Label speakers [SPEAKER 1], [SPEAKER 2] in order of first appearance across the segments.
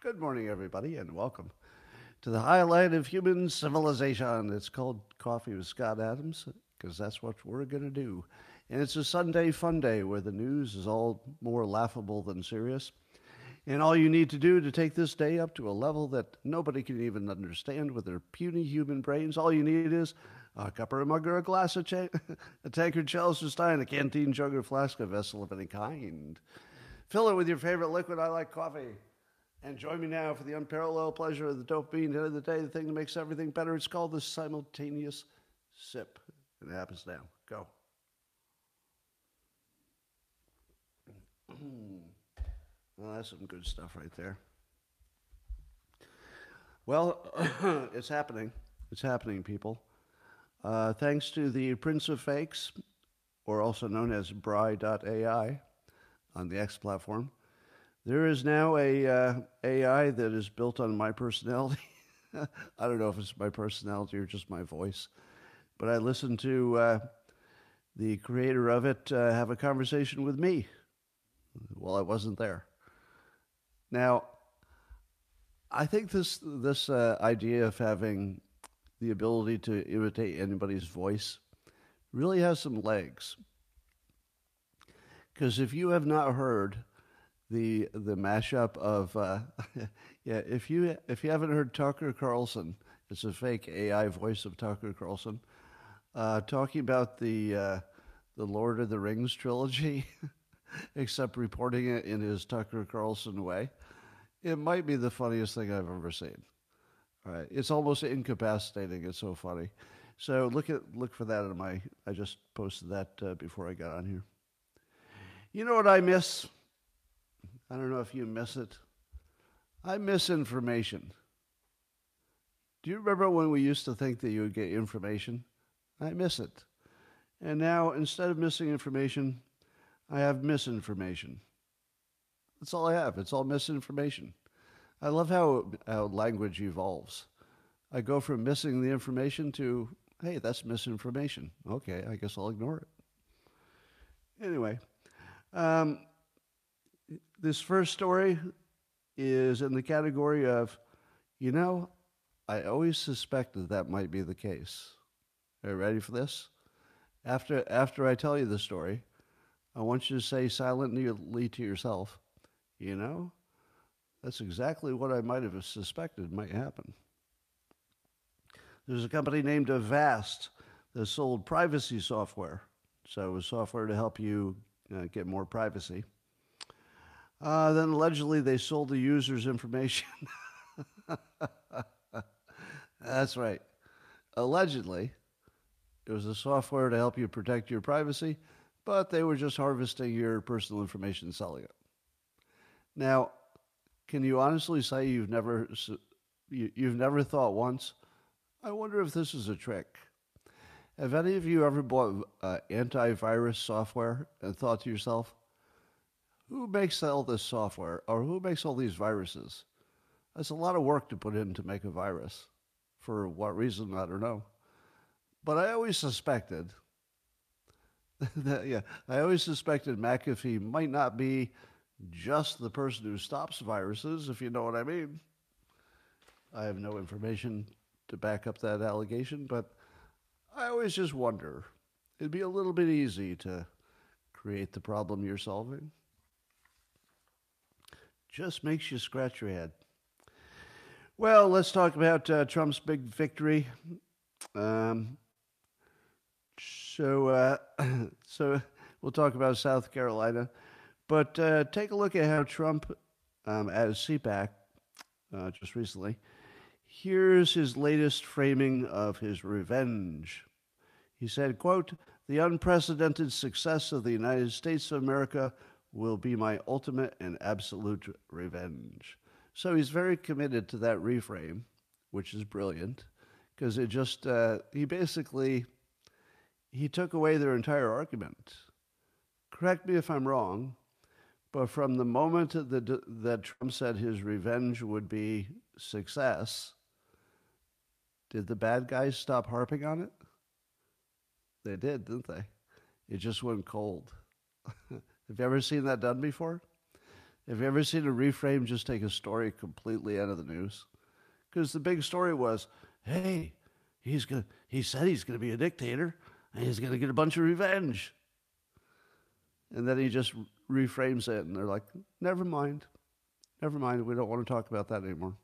[SPEAKER 1] Good morning, everybody, and welcome to the highlight of human civilization. It's called Coffee with Scott Adams because that's what we're going to do. And it's a Sunday fun day where the news is all more laughable than serious. And all you need to do to take this day up to a level that nobody can even understand with their puny human brains, all you need is a cup or a mug or a glass, a, cha- a tankard, chalice or stein, a canteen, jug or flask, a vessel of any kind. Fill it with your favorite liquid. I like coffee. And join me now for the unparalleled pleasure of the dopamine hit of the day, the thing that makes everything better. It's called the simultaneous sip. It happens now. Go. well, that's some good stuff right there. Well, it's happening. It's happening, people. Uh, thanks to the Prince of Fakes, or also known as Bry.ai on the X platform, there is now a uh, AI that is built on my personality. I don't know if it's my personality or just my voice, but I listened to uh, the creator of it uh, have a conversation with me while I wasn't there. Now, I think this this uh, idea of having the ability to imitate anybody's voice really has some legs. Because if you have not heard the the mashup of uh, yeah, if you if you haven't heard Tucker Carlson, it's a fake AI voice of Tucker Carlson, uh, talking about the uh, the Lord of the Rings trilogy, except reporting it in his Tucker Carlson way. It might be the funniest thing I've ever seen. Right, it's almost incapacitating. It's so funny. So look at look for that in my. I just posted that uh, before I got on here. You know what I miss? I don't know if you miss it. I miss information. Do you remember when we used to think that you would get information? I miss it. And now, instead of missing information, I have misinformation. That's all I have. It's all misinformation. I love how, how language evolves. I go from missing the information to, hey, that's misinformation. Okay, I guess I'll ignore it. Anyway, um, this first story is in the category of, you know, I always suspected that might be the case. Are you ready for this? After, after I tell you the story, I want you to say silently to yourself, you know, that's exactly what I might have suspected might happen. There's a company named Avast that sold privacy software. So it was software to help you uh, get more privacy. Uh, then allegedly they sold the user's information. That's right. Allegedly, it was a software to help you protect your privacy, but they were just harvesting your personal information and selling it. Now, can you honestly say you've never you've never thought once, I wonder if this is a trick? Have any of you ever bought uh, antivirus software and thought to yourself, who makes all this software or who makes all these viruses? That's a lot of work to put in to make a virus. For what reason, I don't know. But I always suspected that, yeah, I always suspected McAfee might not be just the person who stops viruses, if you know what I mean. I have no information to back up that allegation, but I always just wonder. It'd be a little bit easy to create the problem you're solving just makes you scratch your head. Well, let's talk about uh, Trump's big victory. Um, so, uh, so we'll talk about South Carolina, but uh, take a look at how Trump, um, at CPAC uh, just recently, here's his latest framing of his revenge. He said, "quote The unprecedented success of the United States of America." will be my ultimate and absolute revenge. So he's very committed to that reframe, which is brilliant, because it just uh, he basically he took away their entire argument. Correct me if I'm wrong, but from the moment that that Trump said his revenge would be success, did the bad guys stop harping on it? They did, didn't they? it just went cold. Have you ever seen that done before? Have you ever seen a reframe just take a story completely out of the news? Because the big story was, hey, he's gonna he said he's gonna be a dictator and he's gonna get a bunch of revenge. And then he just reframes it and they're like, never mind. Never mind, we don't want to talk about that anymore.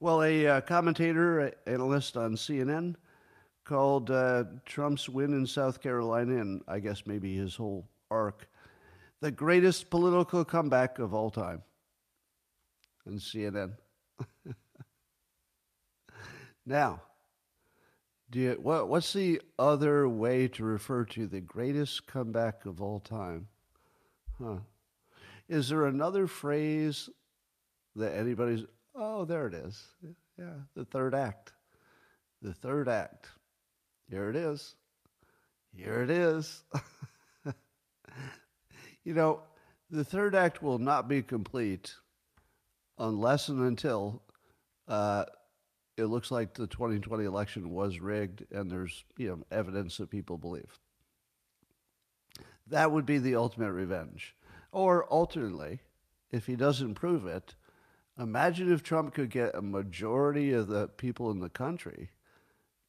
[SPEAKER 1] Well, a uh, commentator, analyst on CNN, called uh, Trump's win in South Carolina, and I guess maybe his whole arc, the greatest political comeback of all time. On CNN. now, do you, what, what's the other way to refer to the greatest comeback of all time? Huh. Is there another phrase that anybody's, oh, there it is. Yeah, the third act. The third act. Here it is. Here it is. you know, the third act will not be complete unless and until uh, it looks like the 2020 election was rigged and there's you know evidence that people believe. That would be the ultimate revenge. Or alternately, if he doesn't prove it, imagine if Trump could get a majority of the people in the country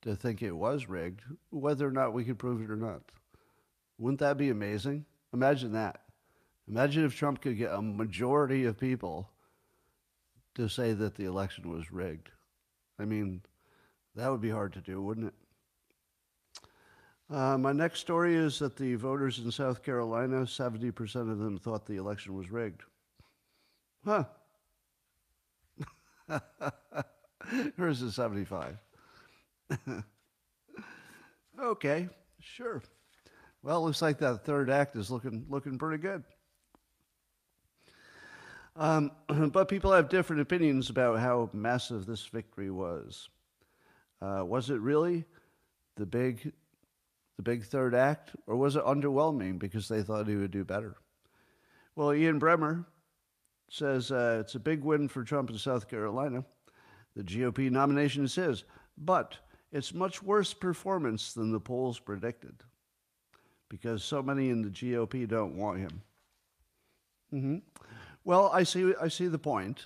[SPEAKER 1] to think it was rigged, whether or not we could prove it or not. Wouldn't that be amazing? Imagine that. Imagine if Trump could get a majority of people to say that the election was rigged. I mean, that would be hard to do, wouldn't it? Uh, my next story is that the voters in South Carolina, 70% of them thought the election was rigged. Huh. Hers is 75. okay, sure. Well, looks like that third act is looking looking pretty good. Um, but people have different opinions about how massive this victory was. Uh, was it really the big the big third act, or was it underwhelming because they thought he would do better? Well, Ian Bremmer says uh, it's a big win for Trump in South Carolina. The GOP nomination is his, but it's much worse performance than the polls predicted because so many in the GOP don't want him. Mm-hmm. Well, I see, I see the point.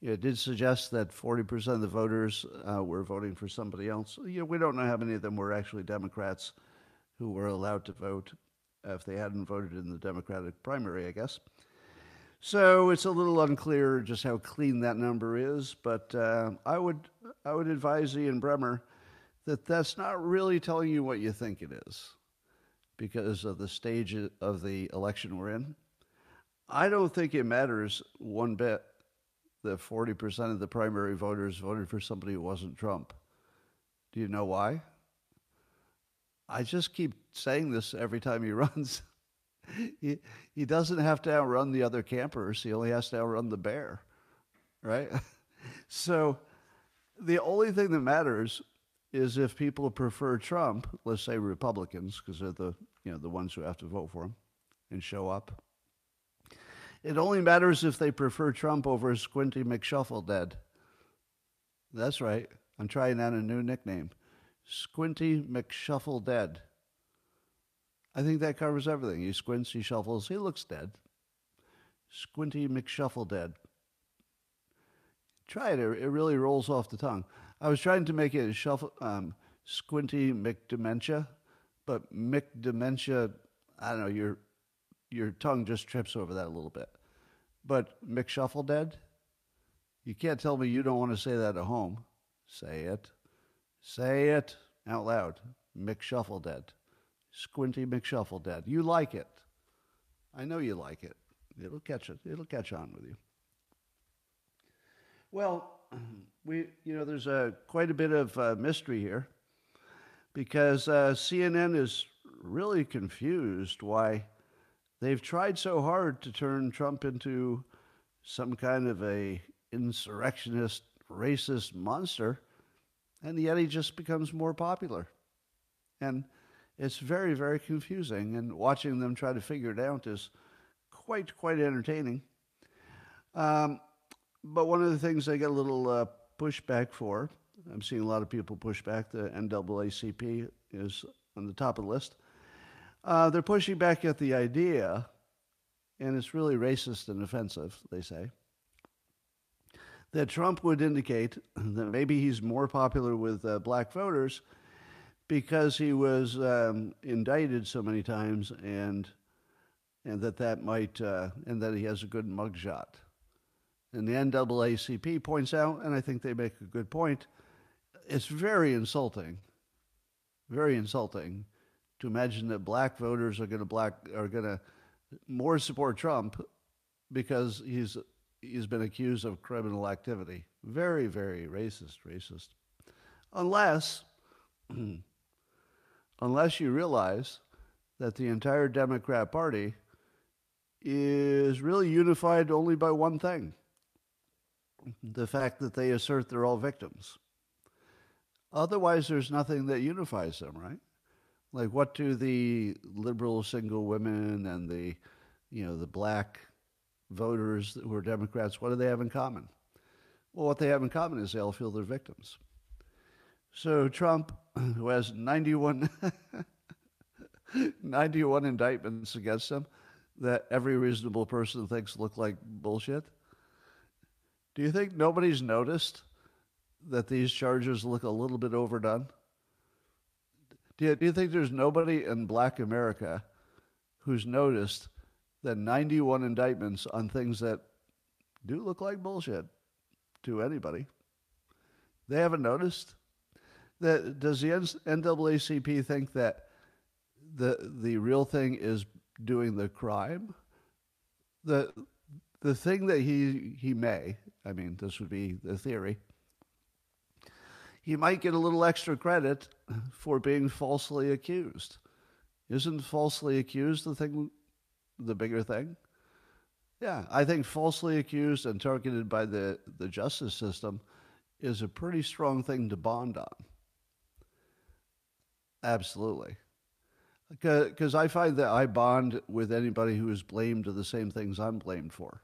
[SPEAKER 1] It did suggest that 40% of the voters uh, were voting for somebody else. You know, we don't know how many of them were actually Democrats who were allowed to vote if they hadn't voted in the Democratic primary, I guess. So it's a little unclear just how clean that number is, but uh, I would I would advise Ian Bremmer that that's not really telling you what you think it is because of the stage of the election we're in. I don't think it matters one bit that 40% of the primary voters voted for somebody who wasn't Trump. Do you know why? I just keep saying this every time he runs he, he doesn't have to outrun the other campers. He only has to outrun the bear, right? so the only thing that matters is if people prefer Trump, let's say Republicans, because they're the you know the ones who have to vote for him and show up. It only matters if they prefer Trump over Squinty McShuffle Dead. That's right. I'm trying out a new nickname. Squinty McShuffle Dead. I think that covers everything. He squints, he shuffles, he looks dead. Squinty McShuffle dead. Try it, it really rolls off the tongue. I was trying to make it shuffle, um, Squinty McDementia, but McDementia, I don't know, your, your tongue just trips over that a little bit. But McShuffle dead, you can't tell me you don't want to say that at home. Say it. Say it out loud. McShuffle dead. Squinty McShuffledead. You like it. I know you like it. It'll catch it. It'll catch on with you. Well, we you know there's a quite a bit of uh, mystery here because uh, CNN is really confused why they've tried so hard to turn Trump into some kind of a insurrectionist, racist monster, and yet he just becomes more popular. And it's very, very confusing, and watching them try to figure it out is quite, quite entertaining. Um, but one of the things I get a little uh, pushback for, I'm seeing a lot of people push back the NAACP is on the top of the list. Uh, they're pushing back at the idea, and it's really racist and offensive, they say, that Trump would indicate that maybe he's more popular with uh, black voters because he was um, indicted so many times and and that that might uh, and that he has a good mugshot. And the NAACP points out, and I think they make a good point, it's very insulting, very insulting to imagine that black voters are going to black are going to more support Trump because he's he's been accused of criminal activity. Very, very racist, racist. Unless unless you realize that the entire Democrat Party is really unified only by one thing the fact that they assert they're all victims. Otherwise, there's nothing that unifies them, right? Like, what do the liberal single women and the, you know, the black voters who are Democrats, what do they have in common? Well, what they have in common is they all feel they're victims. So Trump, who has 91, 91 indictments against him that every reasonable person thinks look like bullshit, do you think nobody's noticed that these charges look a little bit overdone? Do you, do you think there's nobody in black America who's noticed that 91 indictments on things that do look like bullshit to anybody? They haven't noticed? That, does the NAACP think that the, the real thing is doing the crime? The, the thing that he, he may, I mean, this would be the theory, he might get a little extra credit for being falsely accused. Isn't falsely accused the thing, the bigger thing? Yeah, I think falsely accused and targeted by the, the justice system is a pretty strong thing to bond on. Absolutely. Because I find that I bond with anybody who is blamed of the same things I'm blamed for.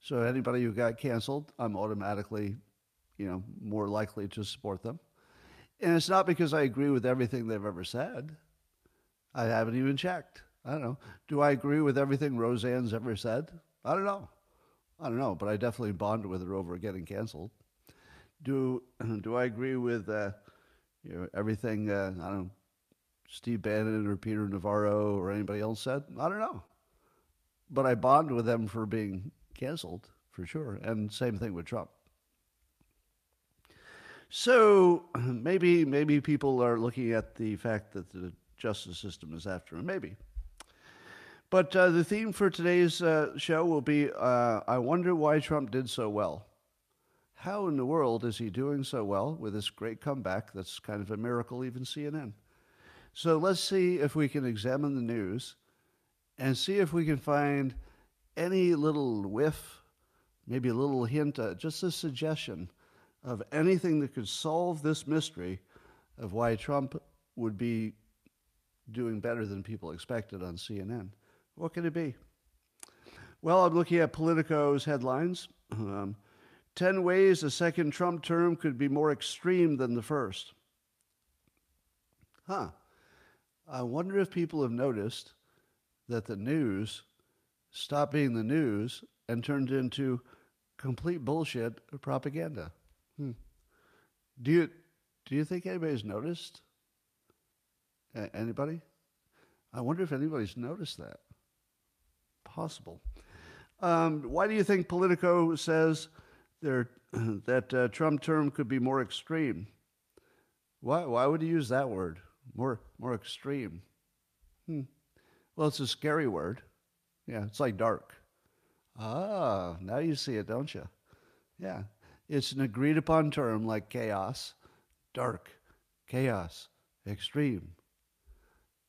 [SPEAKER 1] So anybody who got canceled, I'm automatically, you know, more likely to support them. And it's not because I agree with everything they've ever said. I haven't even checked. I don't know. Do I agree with everything Roseanne's ever said? I don't know. I don't know, but I definitely bonded with her over getting canceled. Do do I agree with uh, you know everything? Uh, I don't know. Steve Bannon or Peter Navarro or anybody else said? I don't know. But I bond with them for being canceled for sure. And same thing with Trump. So maybe maybe people are looking at the fact that the justice system is after him. Maybe. But uh, the theme for today's uh, show will be uh, I wonder why Trump did so well. How in the world is he doing so well with this great comeback that's kind of a miracle, even CNN? So let's see if we can examine the news and see if we can find any little whiff, maybe a little hint, uh, just a suggestion of anything that could solve this mystery of why Trump would be doing better than people expected on CNN. What could it be? Well, I'm looking at Politico's headlines. Um, 10 ways a second Trump term could be more extreme than the first. Huh. I wonder if people have noticed that the news stopped being the news and turned into complete bullshit propaganda. Hmm. Do you do you think anybody's noticed? anybody? I wonder if anybody's noticed that. Possible. Um, why do you think Politico says there, that uh, Trump term could be more extreme? Why, why would he use that word? More, more extreme. Hmm. Well, it's a scary word. Yeah, it's like dark. Ah, now you see it, don't you? Yeah, it's an agreed upon term like chaos, dark, chaos, extreme.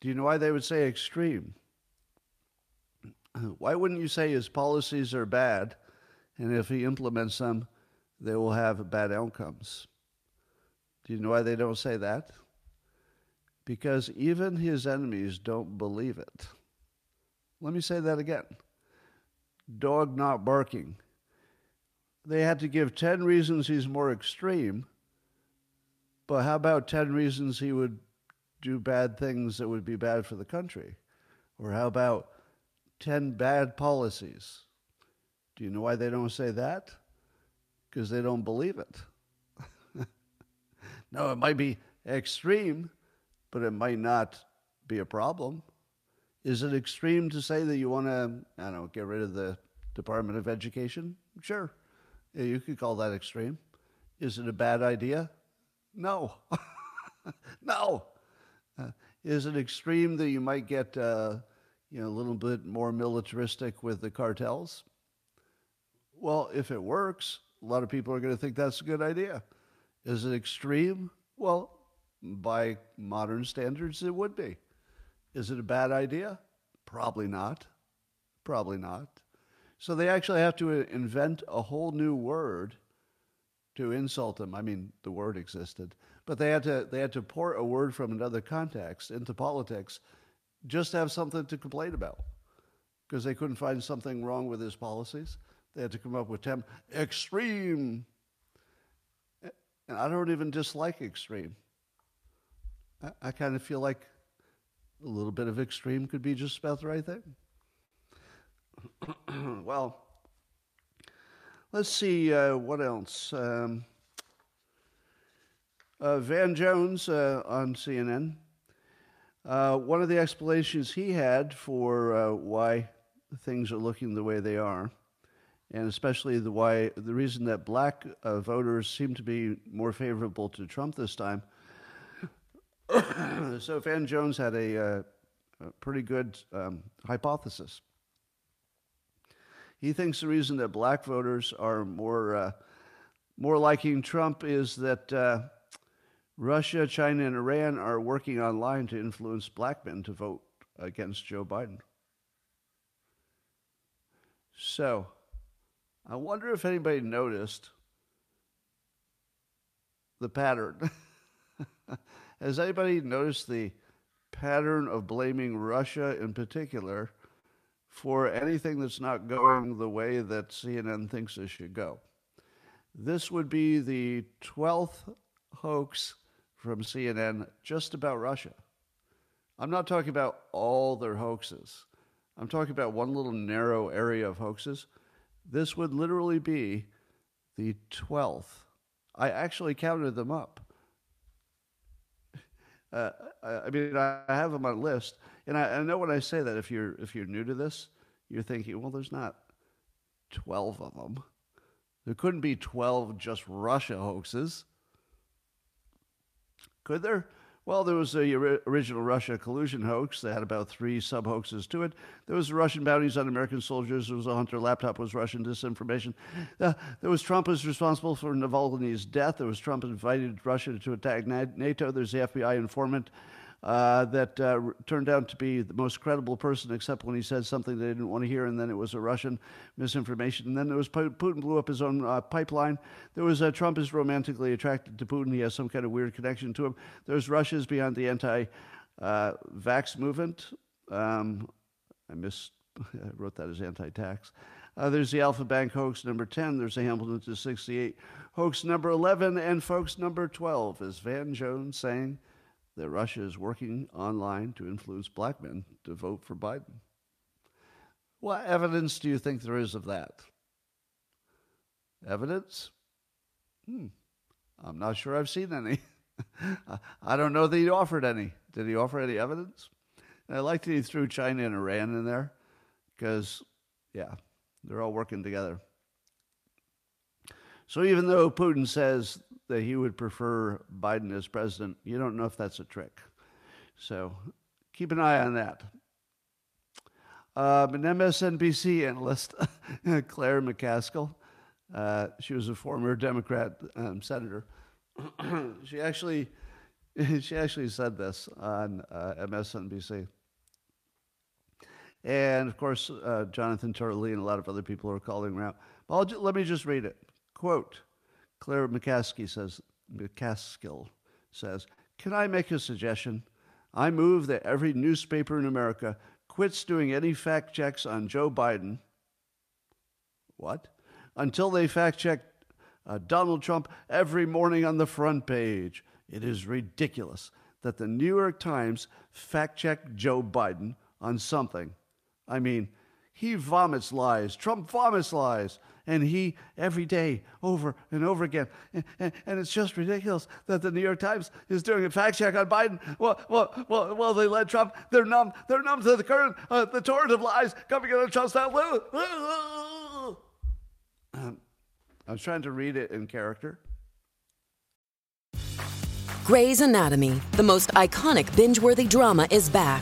[SPEAKER 1] Do you know why they would say extreme? Why wouldn't you say his policies are bad, and if he implements them, they will have bad outcomes? Do you know why they don't say that? Because even his enemies don't believe it. Let me say that again dog not barking. They had to give 10 reasons he's more extreme, but how about 10 reasons he would do bad things that would be bad for the country? Or how about 10 bad policies? Do you know why they don't say that? Because they don't believe it. no, it might be extreme, but it might not be a problem. Is it extreme to say that you want to, I don't know, get rid of the Department of Education? Sure. Yeah, you could call that extreme. Is it a bad idea? No. no. Uh, is it extreme that you might get, uh, you know, a little bit more militaristic with the cartels? Well, if it works, a lot of people are going to think that's a good idea. Is it extreme? Well, by modern standards, it would be. Is it a bad idea? Probably not. Probably not. So they actually have to invent a whole new word to insult them. I mean, the word existed, but they had to they had to port a word from another context into politics, just to have something to complain about, because they couldn't find something wrong with his policies. They had to come up with temp extreme. And I don't even dislike extreme. I, I kind of feel like a little bit of extreme could be just about the right thing. well, let's see uh, what else. Um, uh, Van Jones uh, on CNN. Uh, one of the explanations he had for uh, why things are looking the way they are, and especially the why the reason that black uh, voters seem to be more favorable to Trump this time. so Van Jones had a, a pretty good um, hypothesis. He thinks the reason that black voters are more uh, more liking Trump is that uh, Russia, China, and Iran are working online to influence black men to vote against Joe Biden. So, I wonder if anybody noticed the pattern. Has anybody noticed the pattern of blaming Russia in particular for anything that's not going the way that CNN thinks it should go. This would be the 12th hoax from CNN just about Russia. I'm not talking about all their hoaxes. I'm talking about one little narrow area of hoaxes. This would literally be the 12th. I actually counted them up. Uh, I mean, I have them on a list, and I, I, know when I say that, if you're if you're new to this, you're thinking, well, there's not twelve of them. There couldn't be twelve just Russia hoaxes, could there? Well, there was the original Russia collusion hoax that had about three sub hoaxes to it. There was Russian bounties on American soldiers. There was a Hunter laptop was Russian disinformation. Uh, there was Trump was responsible for Navalny's death. There was Trump invited Russia to attack NATO. There's the FBI informant uh, that uh, turned out to be the most credible person, except when he said something they didn't want to hear, and then it was a Russian misinformation. And then there was Putin blew up his own uh, pipeline. There was Trump is romantically attracted to Putin. He has some kind of weird connection to him. There's Russia's behind the anti-vax uh, movement. Um, I missed. I wrote that as anti-tax. Uh, there's the Alpha Bank hoax number 10. There's the Hamilton to 68 hoax number 11. And folks, number 12 is Van Jones saying that Russia is working online to influence black men to vote for Biden. What evidence do you think there is of that? Evidence? Hmm. I'm not sure I've seen any. I don't know that he offered any. Did he offer any evidence? And I like that he threw China and Iran in there because, yeah, they're all working together. So even though Putin says that he would prefer Biden as president. You don't know if that's a trick. So keep an eye on that. Um, an MSNBC analyst, Claire McCaskill, uh, she was a former Democrat um, senator. she actually, she actually said this on uh, MSNBC. And of course, uh, Jonathan Turley and a lot of other people are calling around. But let me just read it. Quote Claire McCaskey says, McCaskill says, Can I make a suggestion? I move that every newspaper in America quits doing any fact checks on Joe Biden. What? Until they fact check uh, Donald Trump every morning on the front page. It is ridiculous. that the New York Times fact checked Joe Biden on something. I mean, he vomits lies. Trump vomits lies. And he, every day, over and over again. And, and, it's just ridiculous that the New York Times is doing a fact check on Biden. Well, well, well, well they led Trump. They're numb. They're numb to the current, uh, the torrent of lies coming out of Trump's mouth. Um, I was trying to read it in character.
[SPEAKER 2] Grey's Anatomy, the most iconic binge worthy drama, is back,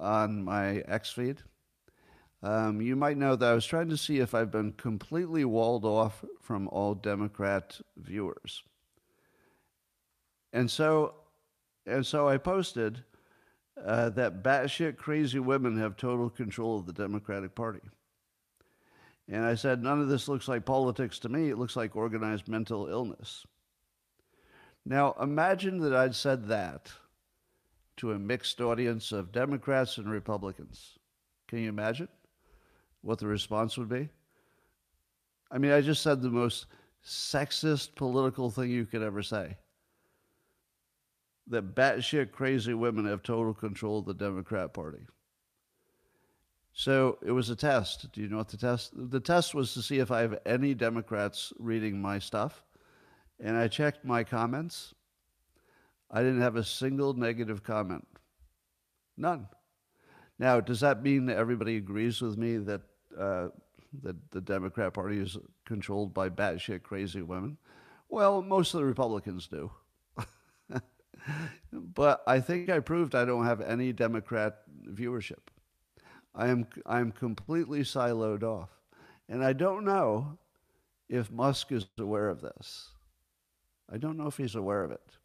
[SPEAKER 1] on my X feed. Um, you might know that I was trying to see if I've been completely walled off from all Democrat viewers. And so, and so I posted uh, that batshit crazy women have total control of the Democratic Party. And I said, none of this looks like politics to me. It looks like organized mental illness. Now, imagine that I'd said that to a mixed audience of Democrats and Republicans. Can you imagine what the response would be? I mean, I just said the most sexist political thing you could ever say. That batshit crazy women have total control of the Democrat Party. So it was a test. Do you know what the test? The test was to see if I have any Democrats reading my stuff, and I checked my comments, I didn't have a single negative comment. None. Now, does that mean that everybody agrees with me that uh, that the Democrat Party is controlled by batshit crazy women? Well, most of the Republicans do. but I think I proved I don't have any Democrat viewership. I am I am completely siloed off, and I don't know if Musk is aware of this. I don't know if he's aware of it.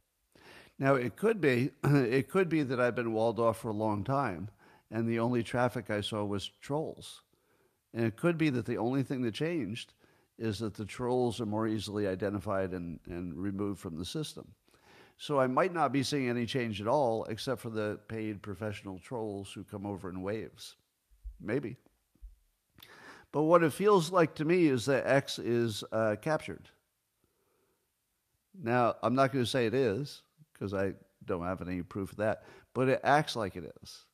[SPEAKER 1] Now it could be it could be that I've been walled off for a long time and the only traffic I saw was trolls. And it could be that the only thing that changed is that the trolls are more easily identified and, and removed from the system. So I might not be seeing any change at all, except for the paid professional trolls who come over in waves. Maybe. But what it feels like to me is that X is uh, captured. Now, I'm not going to say it is because I don't have any proof of that, but it acts like it is.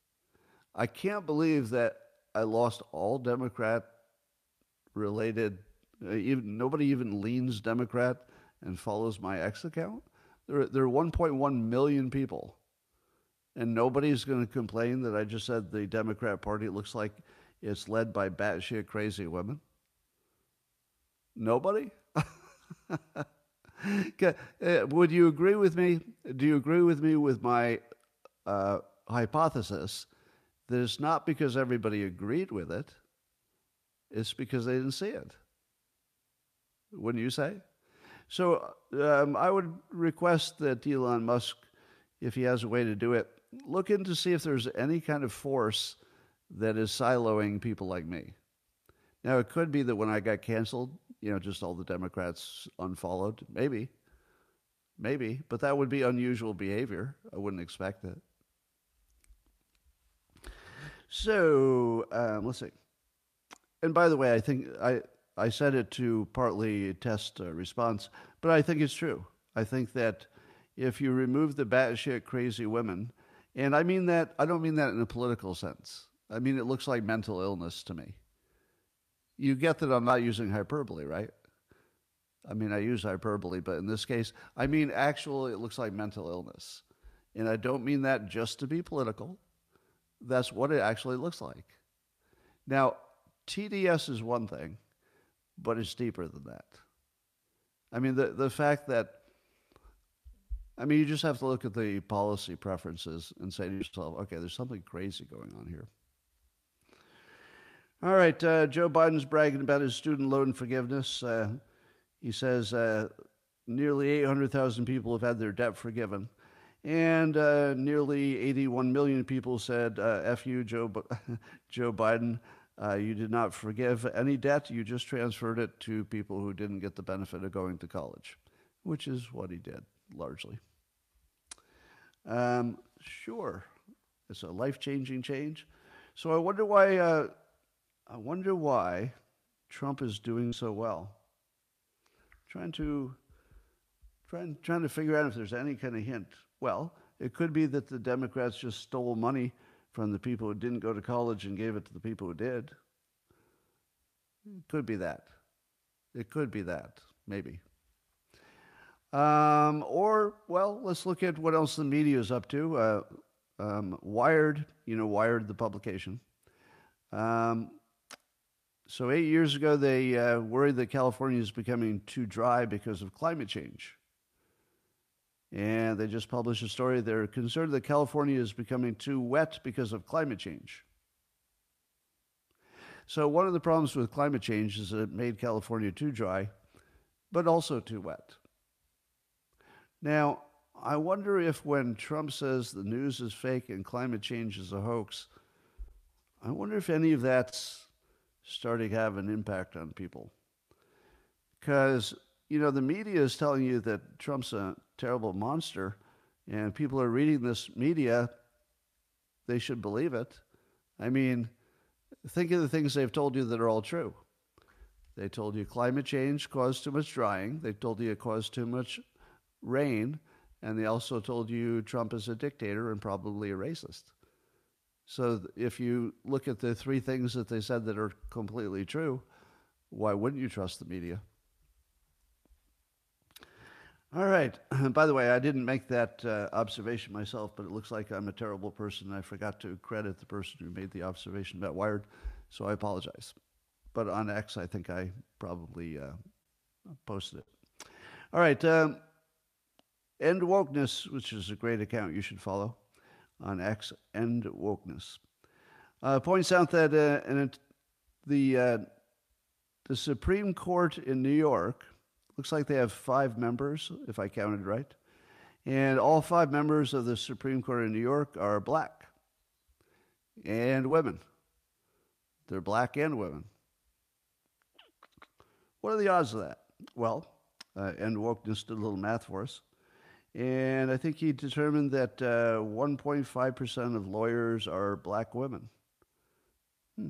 [SPEAKER 1] I can't believe that I lost all Democrat related, uh, even nobody even leans Democrat and follows my X account. There, there are 1.1 million people, and nobody's going to complain that I just said the Democrat Party looks like it's led by batshit crazy women. Nobody. Uh, would you agree with me? Do you agree with me with my uh, hypothesis that it's not because everybody agreed with it, it's because they didn't see it? Wouldn't you say? So um, I would request that Elon Musk, if he has a way to do it, look into see if there's any kind of force that is siloing people like me. Now, it could be that when I got canceled, you know, just all the Democrats unfollowed. Maybe. Maybe. But that would be unusual behavior. I wouldn't expect it. So, um, let's see. And by the way, I think I, I said it to partly test a response, but I think it's true. I think that if you remove the batshit crazy women, and I mean that, I don't mean that in a political sense. I mean, it looks like mental illness to me you get that I'm not using hyperbole, right? I mean, I use hyperbole, but in this case, I mean, actually, it looks like mental illness. And I don't mean that just to be political. That's what it actually looks like. Now, TDS is one thing, but it's deeper than that. I mean, the, the fact that, I mean, you just have to look at the policy preferences and say to yourself, okay, there's something crazy going on here. All right, uh, Joe Biden's bragging about his student loan forgiveness. Uh, he says uh, nearly 800,000 people have had their debt forgiven. And uh, nearly 81 million people said, uh, F you, Joe, Joe Biden. Uh, you did not forgive any debt. You just transferred it to people who didn't get the benefit of going to college, which is what he did, largely. Um, sure, it's a life changing change. So I wonder why. I wonder why Trump is doing so well. Trying to trying trying to figure out if there's any kind of hint. Well, it could be that the Democrats just stole money from the people who didn't go to college and gave it to the people who did. It could be that. It could be that, maybe. Um, or, well, let's look at what else the media is up to. Uh, um, Wired, you know, Wired, the publication. Um, so, eight years ago, they uh, worried that California is becoming too dry because of climate change. And they just published a story. They're concerned that California is becoming too wet because of climate change. So, one of the problems with climate change is that it made California too dry, but also too wet. Now, I wonder if when Trump says the news is fake and climate change is a hoax, I wonder if any of that's starting to have an impact on people. Because, you know, the media is telling you that Trump's a terrible monster, and people are reading this media, they should believe it. I mean, think of the things they've told you that are all true. They told you climate change caused too much drying. They told you it caused too much rain, and they also told you Trump is a dictator and probably a racist. So if you look at the three things that they said that are completely true, why wouldn't you trust the media? All right. By the way, I didn't make that uh, observation myself, but it looks like I'm a terrible person. I forgot to credit the person who made the observation about Wired, so I apologize. But on X, I think I probably uh, posted it. All right. Um, End Wokeness, which is a great account you should follow on X, End Wokeness, uh, points out that uh, it, the, uh, the Supreme Court in New York looks like they have five members, if I counted right. And all five members of the Supreme Court in New York are black and women. They're black and women. What are the odds of that? Well, uh, End Wokeness did a little math for us. And I think he determined that uh, 1.5% of lawyers are black women. Hmm,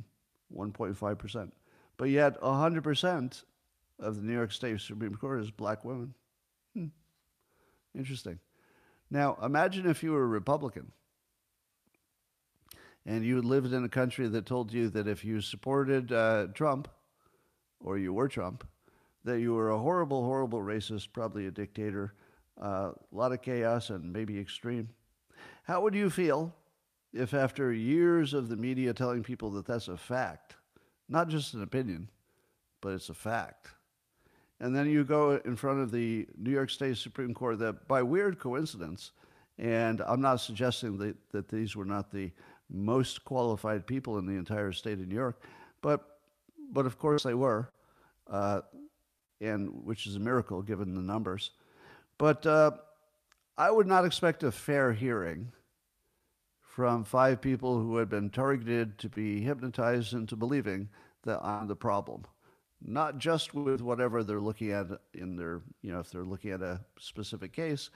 [SPEAKER 1] 1.5%. But yet 100% of the New York State Supreme Court is black women. Hmm. Interesting. Now, imagine if you were a Republican and you lived in a country that told you that if you supported uh, Trump or you were Trump, that you were a horrible, horrible racist, probably a dictator, uh, a lot of chaos and maybe extreme. How would you feel if, after years of the media telling people that that's a fact, not just an opinion, but it's a fact, and then you go in front of the New York State Supreme Court that, by weird coincidence, and I'm not suggesting that, that these were not the most qualified people in the entire state of New York, but, but of course they were, uh, and which is a miracle given the numbers. But uh, I would not expect a fair hearing from five people who had been targeted to be hypnotized into believing that I'm the problem. Not just with whatever they're looking at in their, you know, if they're looking at a specific case,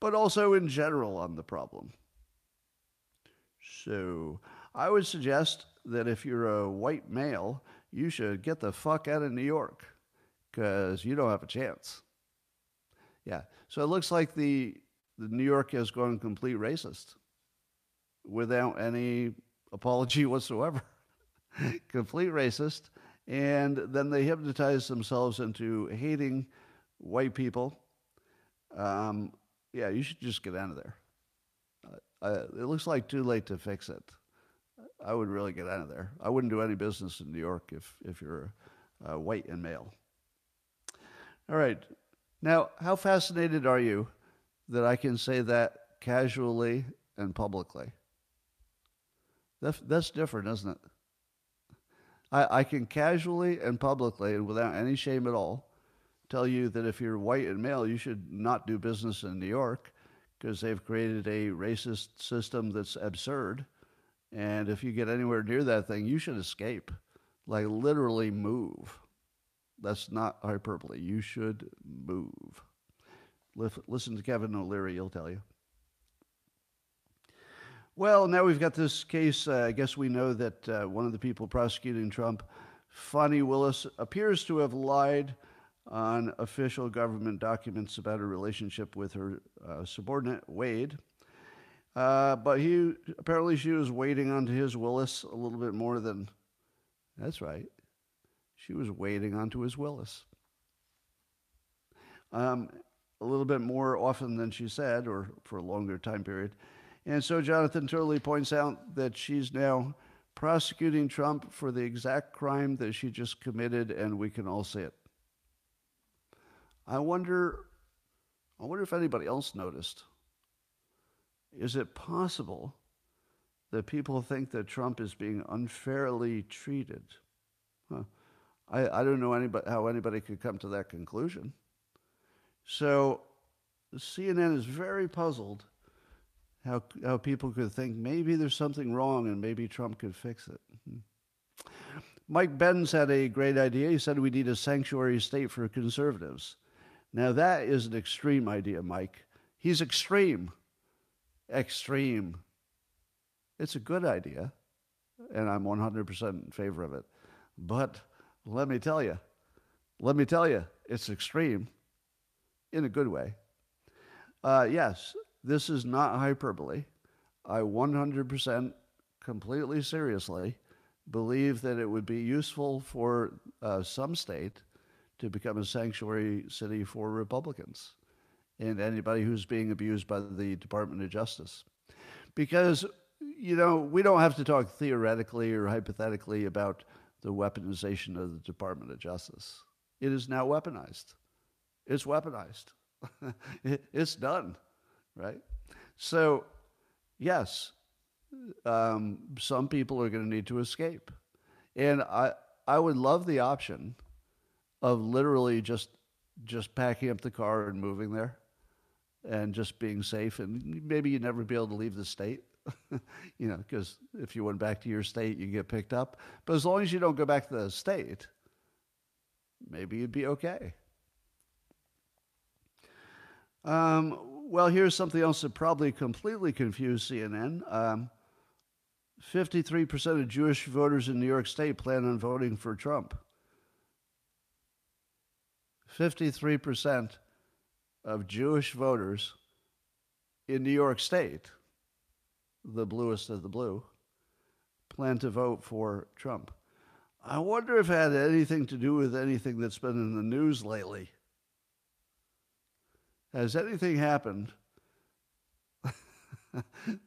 [SPEAKER 1] but also in general on the problem. So I would suggest that if you're a white male, you should get the fuck out of New York because you don't have a chance. Yeah. So it looks like the, the New York has gone complete racist without any apology whatsoever. complete racist. And then they hypnotize themselves into hating white people. Um, yeah, you should just get out of there. Uh, it looks like too late to fix it. I would really get out of there. I wouldn't do any business in New York if, if you're uh, white and male. All right. Now, how fascinated are you that I can say that casually and publicly? That's, that's different, isn't it? I, I can casually and publicly and without any shame at all tell you that if you're white and male, you should not do business in New York because they've created a racist system that's absurd. And if you get anywhere near that thing, you should escape, like literally move. That's not hyperbole. You should move. Listen to Kevin O'Leary, he'll tell you. Well, now we've got this case. Uh, I guess we know that uh, one of the people prosecuting Trump, Fani Willis, appears to have lied on official government documents about her relationship with her uh, subordinate, Wade. Uh, but he apparently she was waiting onto his Willis a little bit more than. That's right. She was waiting onto his Willis. Um, a little bit more often than she said, or for a longer time period. And so Jonathan Turley points out that she's now prosecuting Trump for the exact crime that she just committed, and we can all see it. I wonder, I wonder if anybody else noticed. Is it possible that people think that Trump is being unfairly treated? I, I don't know anybody, how anybody could come to that conclusion. So CNN is very puzzled how, how people could think maybe there's something wrong and maybe Trump could fix it. Mike Benz had a great idea. He said we need a sanctuary state for conservatives. Now, that is an extreme idea, Mike. He's extreme. Extreme. It's a good idea, and I'm 100% in favor of it. But let me tell you, let me tell you, it's extreme in a good way. Uh, yes, this is not hyperbole. I 100% completely seriously believe that it would be useful for uh, some state to become a sanctuary city for Republicans and anybody who's being abused by the Department of Justice. Because, you know, we don't have to talk theoretically or hypothetically about the weaponization of the Department of Justice. It is now weaponized. It's weaponized. it's done, right? So, yes, um, some people are going to need to escape. And I, I would love the option of literally just just packing up the car and moving there and just being safe and maybe you'd never be able to leave the state you know because if you went back to your state you get picked up. But as long as you don't go back to the state maybe you'd be okay. Um, well here's something else that probably completely confused cnn um, 53% of jewish voters in new york state plan on voting for trump. 53% of Jewish voters in New York State, the bluest of the blue, plan to vote for Trump. I wonder if it had anything to do with anything that's been in the news lately. Has anything happened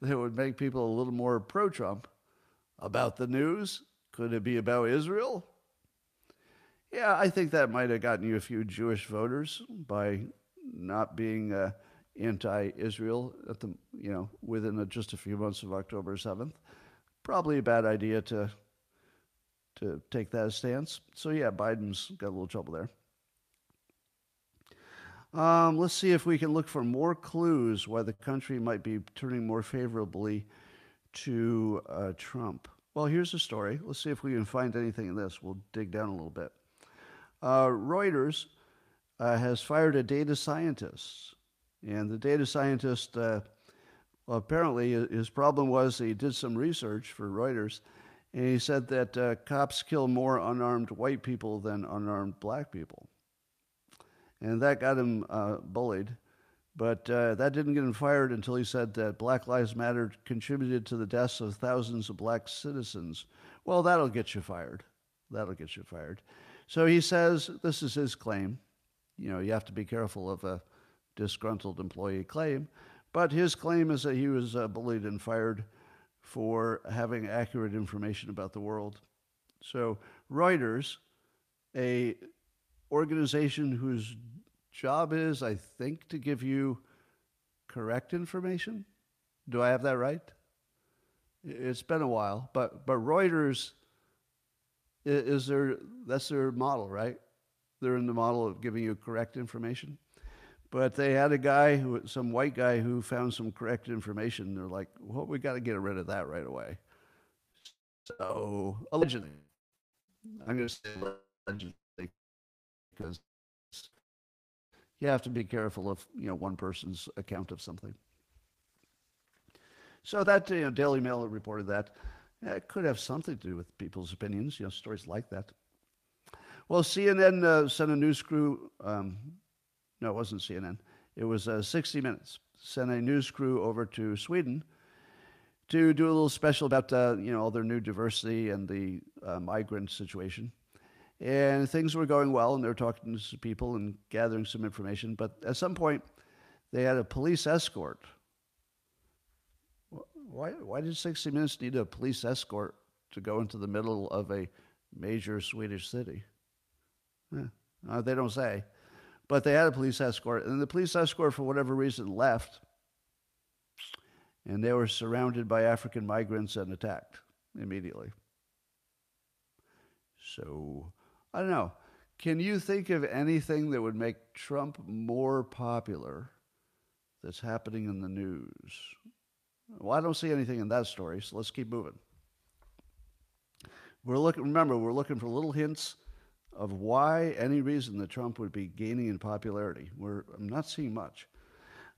[SPEAKER 1] that would make people a little more pro Trump about the news? Could it be about Israel? Yeah, I think that might have gotten you a few Jewish voters by not being uh, anti-Israel at the you know within a, just a few months of October seventh. Probably a bad idea to to take that stance. So yeah, Biden's got a little trouble there. Um, let's see if we can look for more clues why the country might be turning more favorably to uh, Trump. Well, here's the story. Let's see if we can find anything in this. We'll dig down a little bit. Uh, Reuters uh, has fired a data scientist, and the data scientist uh, apparently his problem was he did some research for Reuters, and he said that uh, cops kill more unarmed white people than unarmed black people, and that got him uh, bullied. But uh, that didn't get him fired until he said that Black Lives Matter contributed to the deaths of thousands of black citizens. Well, that'll get you fired. That'll get you fired. So he says this is his claim. You know, you have to be careful of a disgruntled employee claim. But his claim is that he was uh, bullied and fired for having accurate information about the world. So Reuters, a organization whose job is, I think, to give you correct information. Do I have that right? It's been a while, but but Reuters is their that's their model, right? They're in the model of giving you correct information. But they had a guy, who, some white guy, who found some correct information. They're like, well, we got to get rid of that right away. So, allegedly, I'm going to say allegedly because you have to be careful of you know one person's account of something. So that you know, Daily Mail reported that. It could have something to do with people's opinions, you know, stories like that. Well, CNN uh, sent a news crew. Um, no, it wasn't CNN. It was uh, 60 Minutes. Sent a news crew over to Sweden to do a little special about uh, you know all their new diversity and the uh, migrant situation. And things were going well, and they were talking to people and gathering some information. But at some point, they had a police escort. Why, why did 60 Minutes need a police escort to go into the middle of a major Swedish city? Uh, they don't say. But they had a police escort, and the police escort, for whatever reason, left. And they were surrounded by African migrants and attacked immediately. So I don't know. Can you think of anything that would make Trump more popular that's happening in the news? Well, I don't see anything in that story, so let's keep moving. We're looking, remember, we're looking for little hints of why any reason that Trump would be gaining in popularity. We're, I'm not seeing much.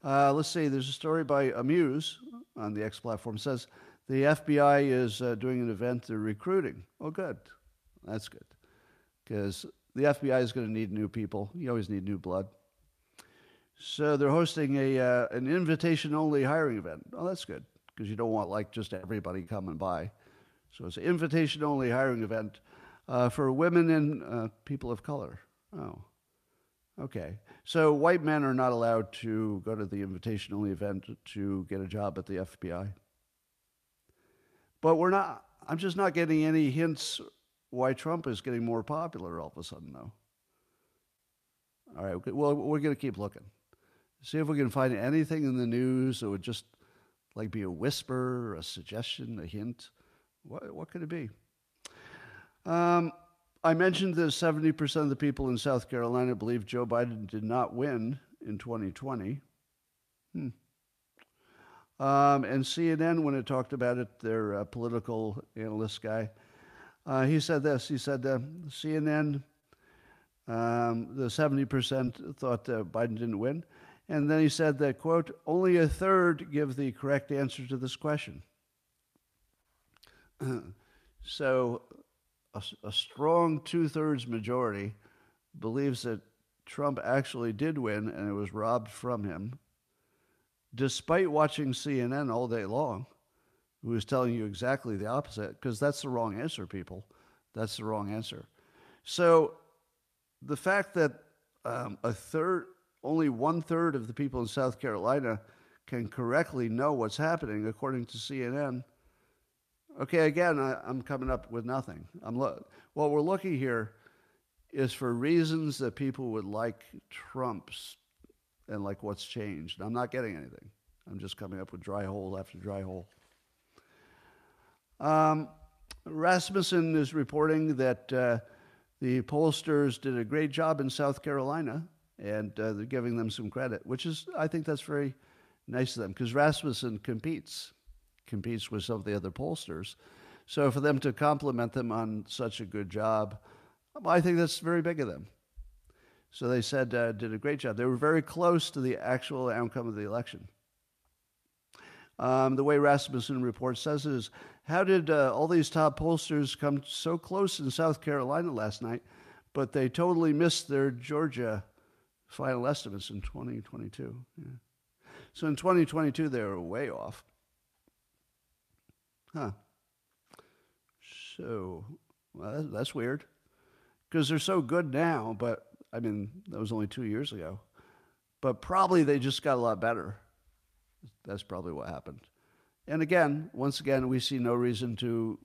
[SPEAKER 1] Uh, let's see, there's a story by Amuse on the X platform. Says the FBI is uh, doing an event, they're recruiting. Oh, good. That's good because the FBI is going to need new people. You always need new blood. So they're hosting a uh, an invitation only hiring event. Oh, that's good because you don't want like just everybody coming by. So it's an invitation only hiring event uh, for women and uh, people of color. Oh, okay. So white men are not allowed to go to the invitation only event to get a job at the FBI. But we're not. I'm just not getting any hints why Trump is getting more popular all of a sudden, though. All right, well, we're going to keep looking. See if we can find anything in the news that would just like be a whisper, a suggestion, a hint. What, what could it be? Um, I mentioned that 70% of the people in South Carolina believe Joe Biden did not win in 2020. Hmm. Um, and CNN, when it talked about it, their uh, political analyst guy, uh, he said this. He said uh, CNN, um, the 70% thought Biden didn't win. And then he said that, quote, only a third give the correct answer to this question. so a, a strong two thirds majority believes that Trump actually did win and it was robbed from him, despite watching CNN all day long who is telling you exactly the opposite, because that's the wrong answer, people. That's the wrong answer. So the fact that um, a third, only one third of the people in South Carolina can correctly know what's happening according to CNN. Okay, again, I, am coming up with nothing. I'm lo- what we're looking here is for reasons that people would like Trump's and like what's changed. I'm not getting anything. I'm just coming up with dry hole after dry hole. Um, Rasmussen is reporting that uh, the pollsters did a great job in South Carolina, and uh, they're giving them some credit, which is, I think that's very nice of them, because Rasmussen competes, competes with some of the other pollsters. So for them to compliment them on such a good job, I think that's very big of them. So they said uh, did a great job. They were very close to the actual outcome of the election. Um, the way Rasmussen report says is, how did uh, all these top pollsters come so close in South Carolina last night, but they totally missed their Georgia final estimates in 2022? Yeah. So in 2022, they were way off. Huh. So, well, that's weird. Because they're so good now, but I mean, that was only two years ago. But probably they just got a lot better. That's probably what happened. And again, once again, we see no reason to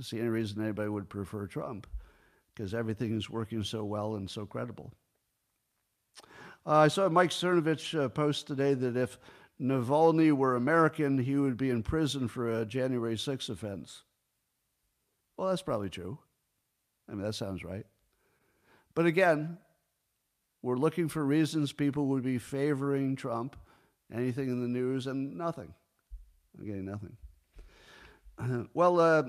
[SPEAKER 1] see any reason anybody would prefer Trump because everything is working so well and so credible. Uh, I saw Mike Cernovich uh, post today that if Navalny were American, he would be in prison for a January 6th offense. Well, that's probably true. I mean, that sounds right. But again, we're looking for reasons people would be favoring Trump, anything in the news, and nothing. I'm getting nothing. Well, uh,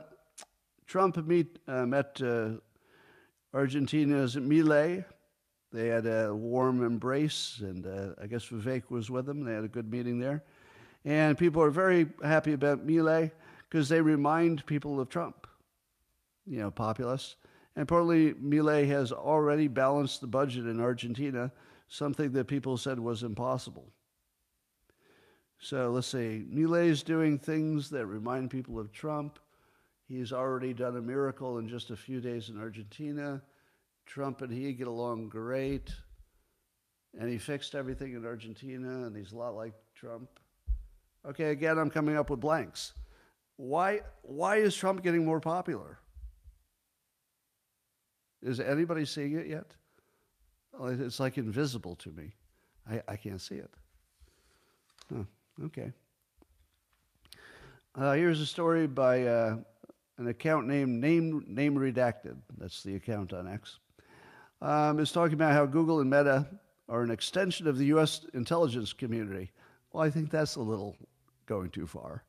[SPEAKER 1] Trump meet, uh, met uh, Argentina's Milei. They had a warm embrace, and uh, I guess Vivek was with them. They had a good meeting there. And people are very happy about Milei because they remind people of Trump, you know, populists. And partly, Milei has already balanced the budget in Argentina, something that people said was impossible. So let's see. Milei is doing things that remind people of Trump. He's already done a miracle in just a few days in Argentina. Trump and he get along great. And he fixed everything in Argentina, and he's a lot like Trump. Okay, again, I'm coming up with blanks. Why, why is Trump getting more popular? Is anybody seeing it yet? It's like invisible to me. I, I can't see it. Huh, okay. Uh, here's a story by uh, an account named Name, Name Redacted. That's the account on X. Um, it's talking about how Google and Meta are an extension of the U.S. intelligence community. Well, I think that's a little going too far.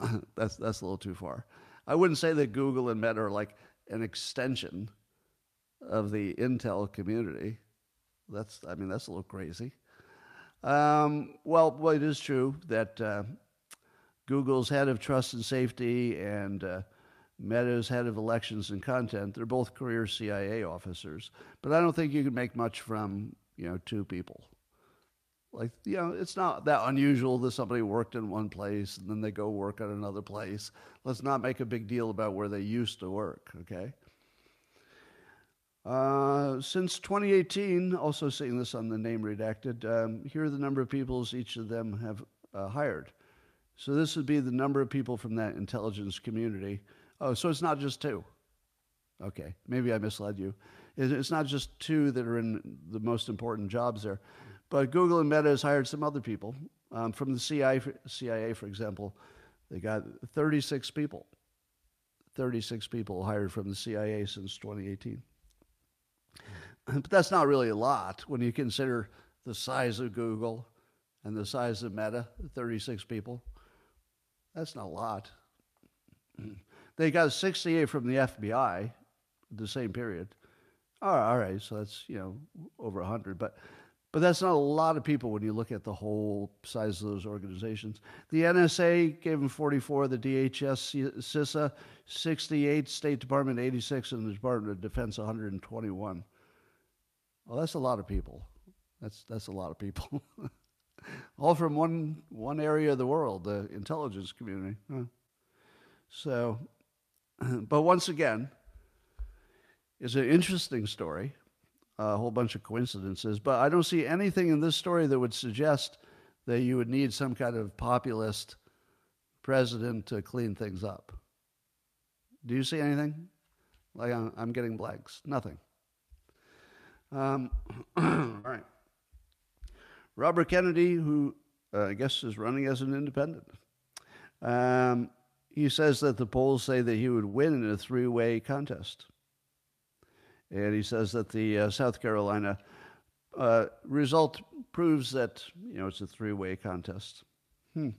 [SPEAKER 1] that's, that's a little too far. I wouldn't say that Google and Meta are like an extension of the Intel community. That's, I mean, that's a little crazy. Um, well, well, it is true that uh, Google's head of trust and safety and uh, Meta's head of elections and content, they're both career CIA officers. But I don't think you can make much from, you know, two people. Like, you know, it's not that unusual that somebody worked in one place and then they go work at another place. Let's not make a big deal about where they used to work, okay? Uh, since 2018, also seeing this on the name redacted, um, here are the number of people each of them have uh, hired. So this would be the number of people from that intelligence community. Oh, so it's not just two. Okay, maybe I misled you. It's not just two that are in the most important jobs there. But Google and Meta has hired some other people. Um, from the CIA, CIA, for example, they got 36 people. 36 people hired from the CIA since 2018. But that's not really a lot when you consider the size of Google and the size of Meta, 36 people. That's not a lot. They got 68 from the FBI the same period. Oh, all right, so that's, you know, over 100. But, but that's not a lot of people when you look at the whole size of those organizations. The NSA gave them 44, the DHS, CISA, 68, State Department, 86, and the Department of Defense, 121. Well, that's a lot of people. That's that's a lot of people. All from one one area of the world, the intelligence community. Huh. So, but once again, it's an interesting story. A whole bunch of coincidences, but I don't see anything in this story that would suggest that you would need some kind of populist president to clean things up. Do you see anything? Like I'm, I'm getting blanks. Nothing. Um, all right. Robert Kennedy, who uh, I guess is running as an independent, um, he says that the polls say that he would win in a three way contest. And he says that the uh, South Carolina uh, result proves that, you know, it's a three way contest. Hmm.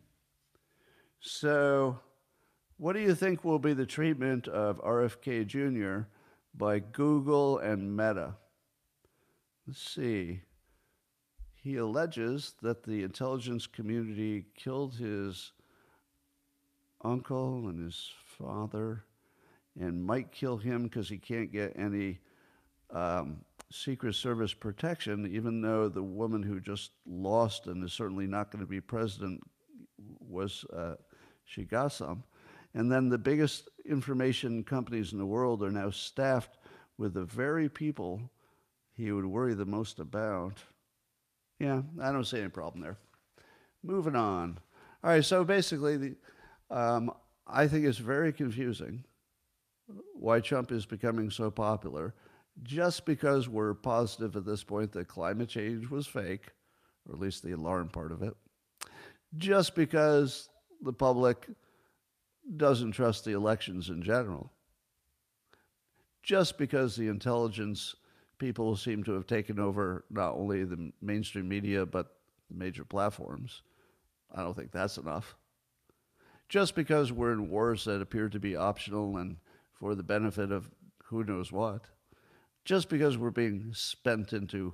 [SPEAKER 1] So, what do you think will be the treatment of RFK Jr. by Google and Meta? Let's see. He alleges that the intelligence community killed his uncle and his father and might kill him because he can't get any um, Secret Service protection, even though the woman who just lost and is certainly not going to be president was, uh, she got some. And then the biggest information companies in the world are now staffed with the very people he would worry the most about. Yeah, I don't see any problem there. Moving on. All right, so basically, the, um, I think it's very confusing why Trump is becoming so popular just because we're positive at this point that climate change was fake, or at least the alarm part of it, just because the public doesn't trust the elections in general, just because the intelligence people seem to have taken over not only the mainstream media, but the major platforms. I don't think that's enough. Just because we're in wars that appear to be optional and for the benefit of who knows what, just because we're being spent into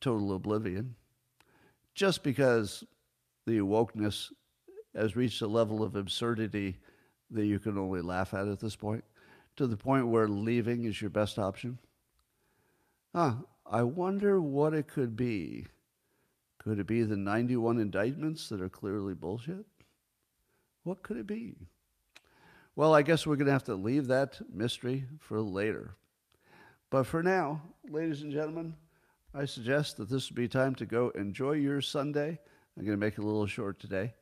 [SPEAKER 1] total oblivion, just because the wokeness has reached a level of absurdity that you can only laugh at at this point, to the point where leaving is your best option. Huh, I wonder what it could be. Could it be the 91 indictments that are clearly bullshit? What could it be? Well, I guess we're going to have to leave that mystery for later. But for now, ladies and gentlemen, I suggest that this would be time to go enjoy your Sunday. I'm going to make it a little short today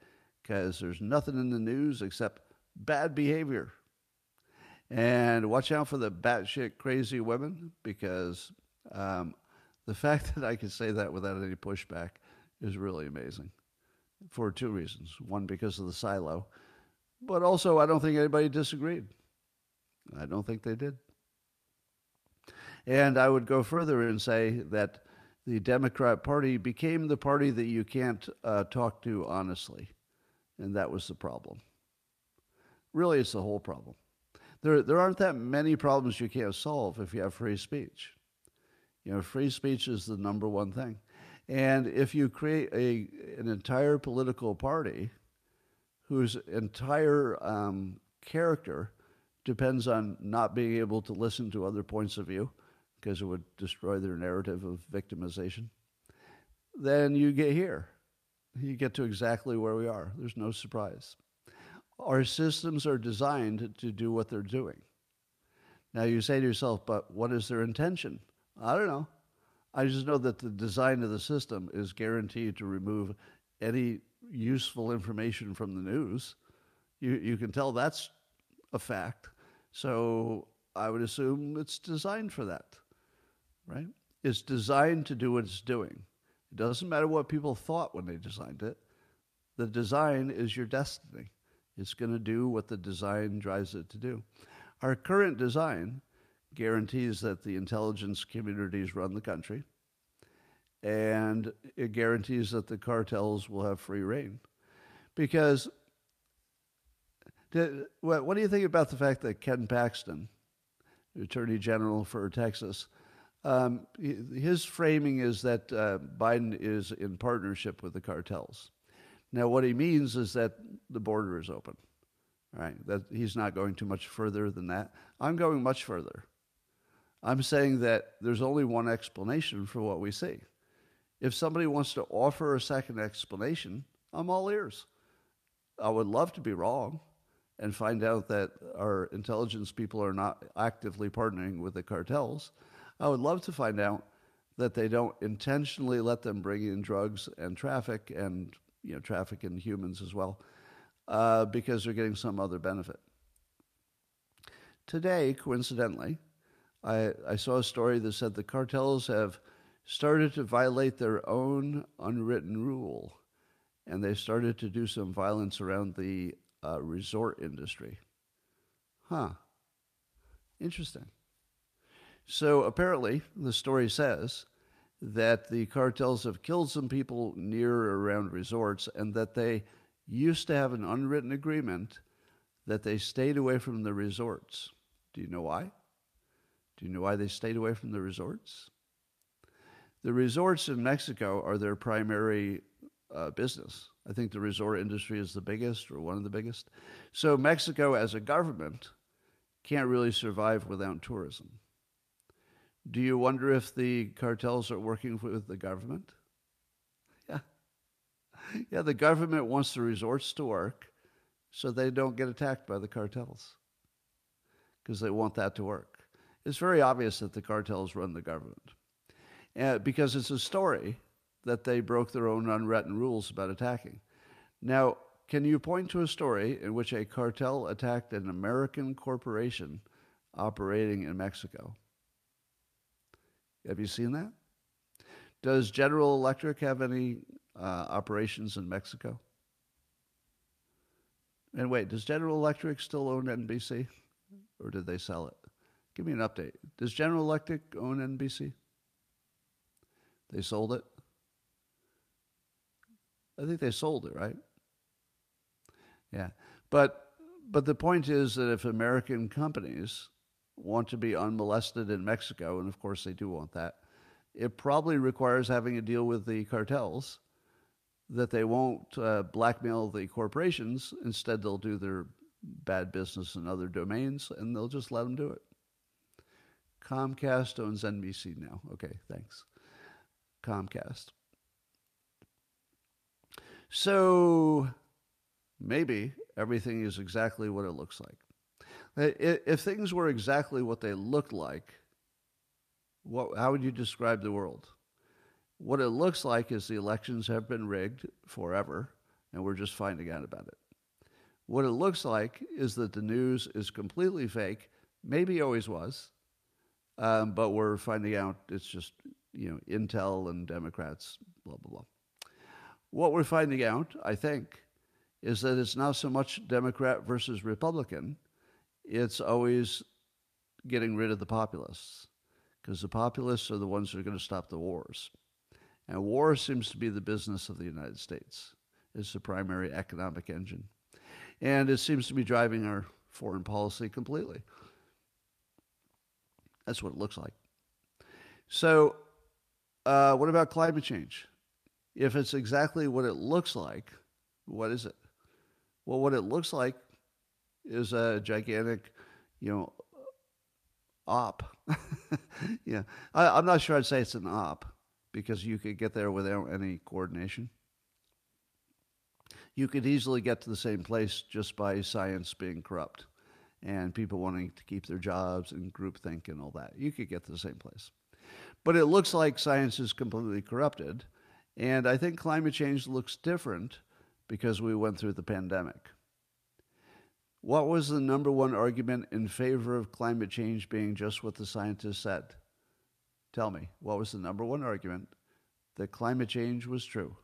[SPEAKER 1] because there's nothing in the news except bad behavior. And watch out for the batshit crazy women because um, the fact that I can say that without any pushback is really amazing for two reasons. One, because of the silo, but also I don't think anybody disagreed. I don't think they did. And I would go further and say that the Democrat Party became the party that you can't uh, talk to honestly. And that was the problem. Really, it's the whole problem. There, there aren't that many problems you can't solve if you have free speech. You know, free speech is the number one thing. And if you create a, an entire political party whose entire um, character depends on not being able to listen to other points of view, because it would destroy their narrative of victimization, then you get here. You get to exactly where we are. There's no surprise. Our systems are designed to do what they're doing. Now you say to yourself, but what is their intention? I don't know. I just know that the design of the system is guaranteed to remove any useful information from the news. You, you can tell that's a fact. So I would assume it's designed for that right? It's designed to do what it's doing. It doesn't matter what people thought when they designed it. The design is your destiny. It's going to do what the design drives it to do. Our current design guarantees that the intelligence communities run the country, and it guarantees that the cartels will have free reign. Because what do you think about the fact that Ken Paxton, Attorney General for Texas, um, his framing is that uh, Biden is in partnership with the cartels. Now, what he means is that the border is open, right? That he's not going too much further than that. I'm going much further. I'm saying that there's only one explanation for what we see. If somebody wants to offer a second explanation, I'm all ears. I would love to be wrong and find out that our intelligence people are not actively partnering with the cartels. I would love to find out that they don't intentionally let them bring in drugs and traffic and you know traffic in humans as well uh, because they're getting some other benefit. Today, coincidentally, I, I saw a story that said the cartels have started to violate their own unwritten rule, and they started to do some violence around the uh, resort industry. Huh. Interesting. So apparently, the story says that the cartels have killed some people near or around resorts and that they used to have an unwritten agreement that they stayed away from the resorts. Do you know why? Do you know why they stayed away from the resorts? The resorts in Mexico are their primary uh, business. I think the resort industry is the biggest or one of the biggest. So Mexico, as a government, can't really survive without tourism. Do you wonder if the cartels are working with the government? Yeah. Yeah, the government wants the resorts to work so they don't get attacked by the cartels because they want that to work. It's very obvious that the cartels run the government uh, because it's a story that they broke their own unwritten rules about attacking. Now, can you point to a story in which a cartel attacked an American corporation operating in Mexico? Have you seen that? Does General Electric have any uh, operations in Mexico? And wait, does General Electric still own NBC? Or did they sell it? Give me an update. Does General Electric own NBC? They sold it? I think they sold it, right? Yeah. But but the point is that if American companies want to be unmolested in Mexico, and of course they do want that, it probably requires having a deal with the cartels that they won't uh, blackmail the corporations. Instead, they'll do their bad business in other domains and they'll just let them do it. Comcast owns NBC now. Okay, thanks. Comcast. So maybe everything is exactly what it looks like. If things were exactly what they looked like, what, how would you describe the world? What it looks like is the elections have been rigged forever, and we're just finding out about it. What it looks like is that the news is completely fake, maybe always was, um, but we're finding out it's just you know Intel and Democrats, blah blah blah. What we're finding out, I think, is that it's not so much Democrat versus Republican; it's always getting rid of the populists, because the populists are the ones that are going to stop the wars, and war seems to be the business of the United States. It's the primary economic engine, and it seems to be driving our foreign policy completely. That's what it looks like. So, uh, what about climate change? If it's exactly what it looks like, what is it? Well, what it looks like is a gigantic, you know, op. yeah, I, am not sure I'd say it's an op because you could get there without any coordination. You could easily get to the same place just by science being corrupt and people wanting to keep their jobs and groupthink and all that. You could get to the same place. But it looks like science is completely corrupted. And I think climate change looks different because we went through the pandemic. What was the number one argument in favor of climate change being just what the scientists said? Tell me, what was the number one argument that climate change was true?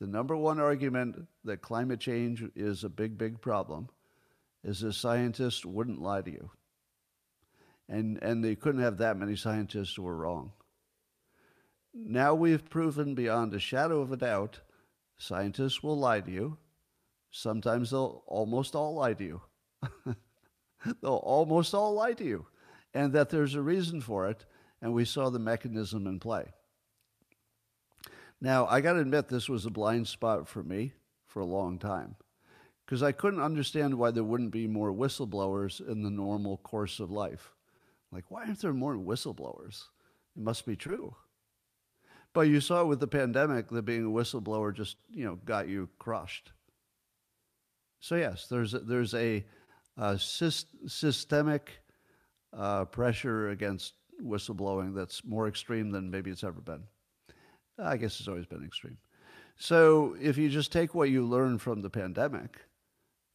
[SPEAKER 1] The number one argument that climate change is a big, big problem is that scientists wouldn't lie to you. And, and they couldn't have that many scientists who were wrong. Now we've proven beyond a shadow of a doubt scientists will lie to you. Sometimes they'll almost all lie to you. they'll almost all lie to you. And that there's a reason for it. And we saw the mechanism in play. Now, I got to admit, this was a blind spot for me for a long time because I couldn't understand why there wouldn't be more whistleblowers in the normal course of life. Like, why aren't there more whistleblowers? It must be true. But you saw with the pandemic that being a whistleblower just, you know, got you crushed. So yes, there's a, there's a, a systemic uh, pressure against whistleblowing that's more extreme than maybe it's ever been. I guess it's always been extreme. So if you just take what you learned from the pandemic,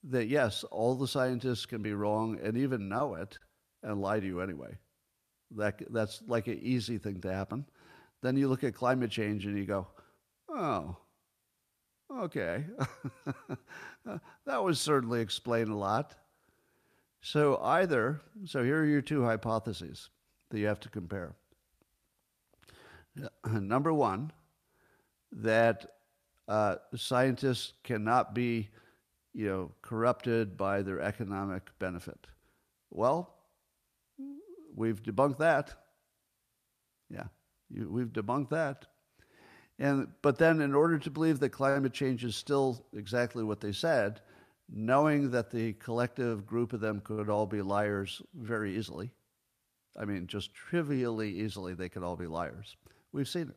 [SPEAKER 1] that yes, all the scientists can be wrong and even know it and lie to you anyway. That, that's like an easy thing to happen. Then you look at climate change and you go, oh, okay. that would certainly explain a lot. So either, so here are your two hypotheses that you have to compare. Number one, that uh, scientists cannot be, you know, corrupted by their economic benefit. Well, we've debunked that. Yeah, you, we've debunked that. And but then, in order to believe that climate change is still exactly what they said, knowing that the collective group of them could all be liars very easily, I mean, just trivially easily, they could all be liars. We've seen it.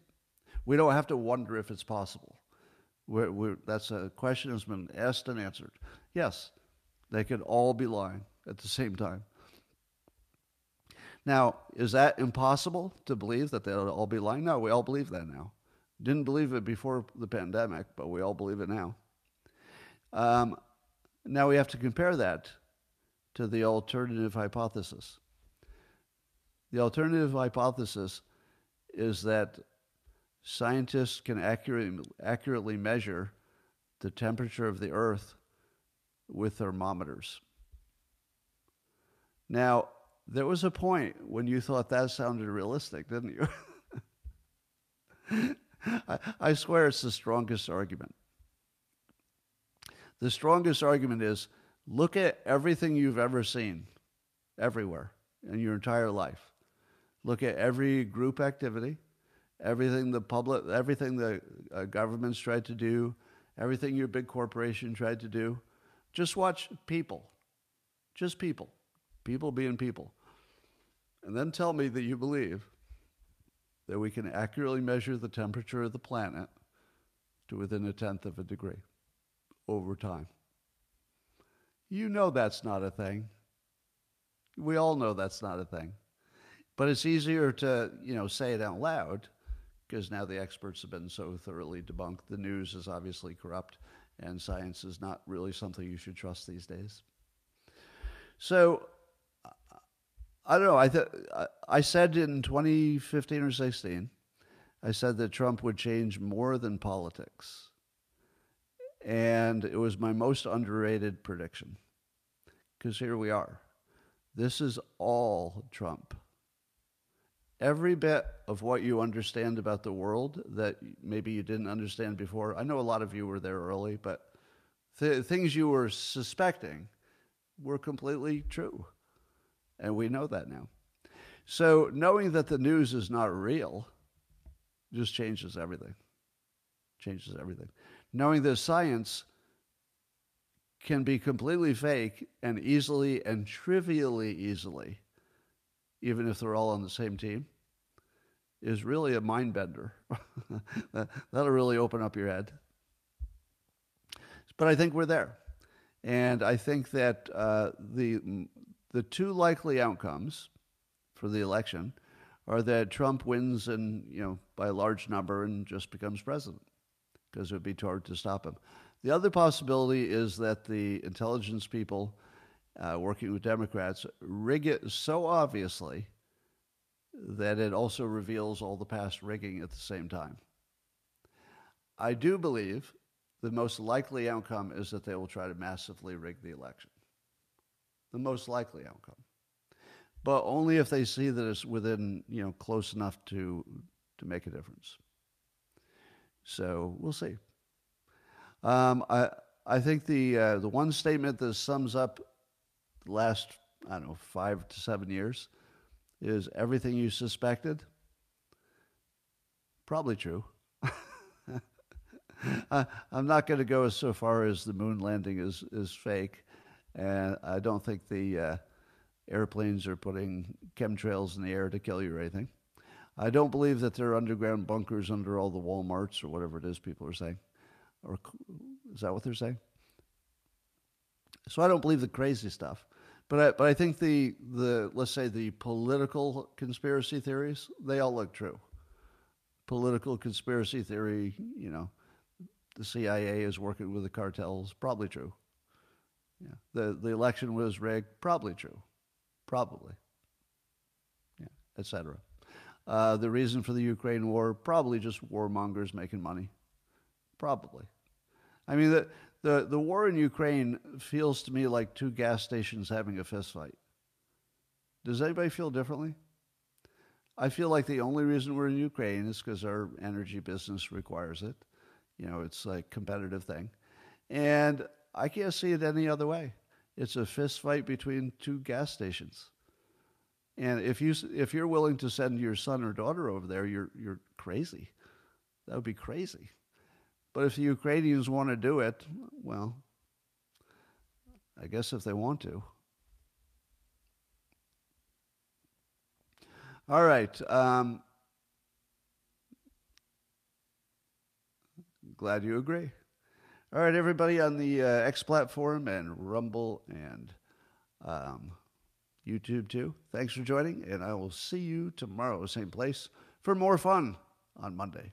[SPEAKER 1] We don't have to wonder if it's possible. We're, we're, that's a question that's been asked and answered. Yes, they could all be lying at the same time. Now, is that impossible to believe that they'll all be lying? No, we all believe that now. Didn't believe it before the pandemic, but we all believe it now. Um, now we have to compare that to the alternative hypothesis. The alternative hypothesis is that scientists can accurately, accurately measure the temperature of the Earth with thermometers. Now, there was a point when you thought that sounded realistic, didn't you? I, I swear it's the strongest argument. The strongest argument is look at everything you've ever seen, everywhere, in your entire life. Look at every group activity, everything the public, everything the uh, governments tried to do, everything your big corporation tried to do. Just watch people, just people, people being people. And then tell me that you believe that we can accurately measure the temperature of the planet to within a tenth of a degree over time. You know that's not a thing. We all know that's not a thing. But it's easier to, you know, say it out loud because now the experts have been so thoroughly debunked. The news is obviously corrupt and science is not really something you should trust these days. So I don't know. I th- I said in 2015 or 16, I said that Trump would change more than politics. And it was my most underrated prediction. Because here we are. This is all Trump. Every bit of what you understand about the world that maybe you didn't understand before, I know a lot of you were there early, but th- things you were suspecting were completely true. And we know that now. So knowing that the news is not real just changes everything. Changes everything knowing that science can be completely fake and easily and trivially easily, even if they're all on the same team, is really a mind bender. That'll really open up your head. But I think we're there. And I think that uh, the, the two likely outcomes for the election are that Trump wins and, you know, by a large number and just becomes president because it would be too hard to stop him. The other possibility is that the intelligence people uh, working with Democrats rig it so obviously that it also reveals all the past rigging at the same time. I do believe the most likely outcome is that they will try to massively rig the election. The most likely outcome. But only if they see that it's within, you know, close enough to, to make a difference. So we'll see. Um, I I think the uh, the one statement that sums up last I don't know five to seven years is everything you suspected. Probably true. I, am not going to go so far as the moon landing is is fake, and I don't think the uh, airplanes are putting chemtrails in the air to kill you or anything. I don't believe that there are underground bunkers under all the Walmarts or whatever it is people are saying. Or is that what they're saying? So I don't believe the crazy stuff. But I, but I think the, the, let's say the political conspiracy theories, they all look true. Political conspiracy theory, you know, the CIA is working with the cartels, probably true. Yeah. The, the election was rigged, probably true. Probably. Yeah, etc. Uh, the reason for the Ukraine war, probably just warmongers making money. Probably. I mean, the, the, the war in Ukraine feels to me like two gas stations having a fist fight. Does anybody feel differently? I feel like the only reason we're in Ukraine is because our energy business requires it. You know, it's a competitive thing. And I can't see it any other way. It's a fist fight between two gas stations. And if you if you're willing to send your son or daughter over there, you're you're crazy. That would be crazy. But if the Ukrainians want to do it, well, I guess if they want to. All right. Um, glad you agree. All right, everybody on the uh, X platform and Rumble and um, YouTube too. Thanks for joining, and I will see you tomorrow, same place, for more fun on Monday.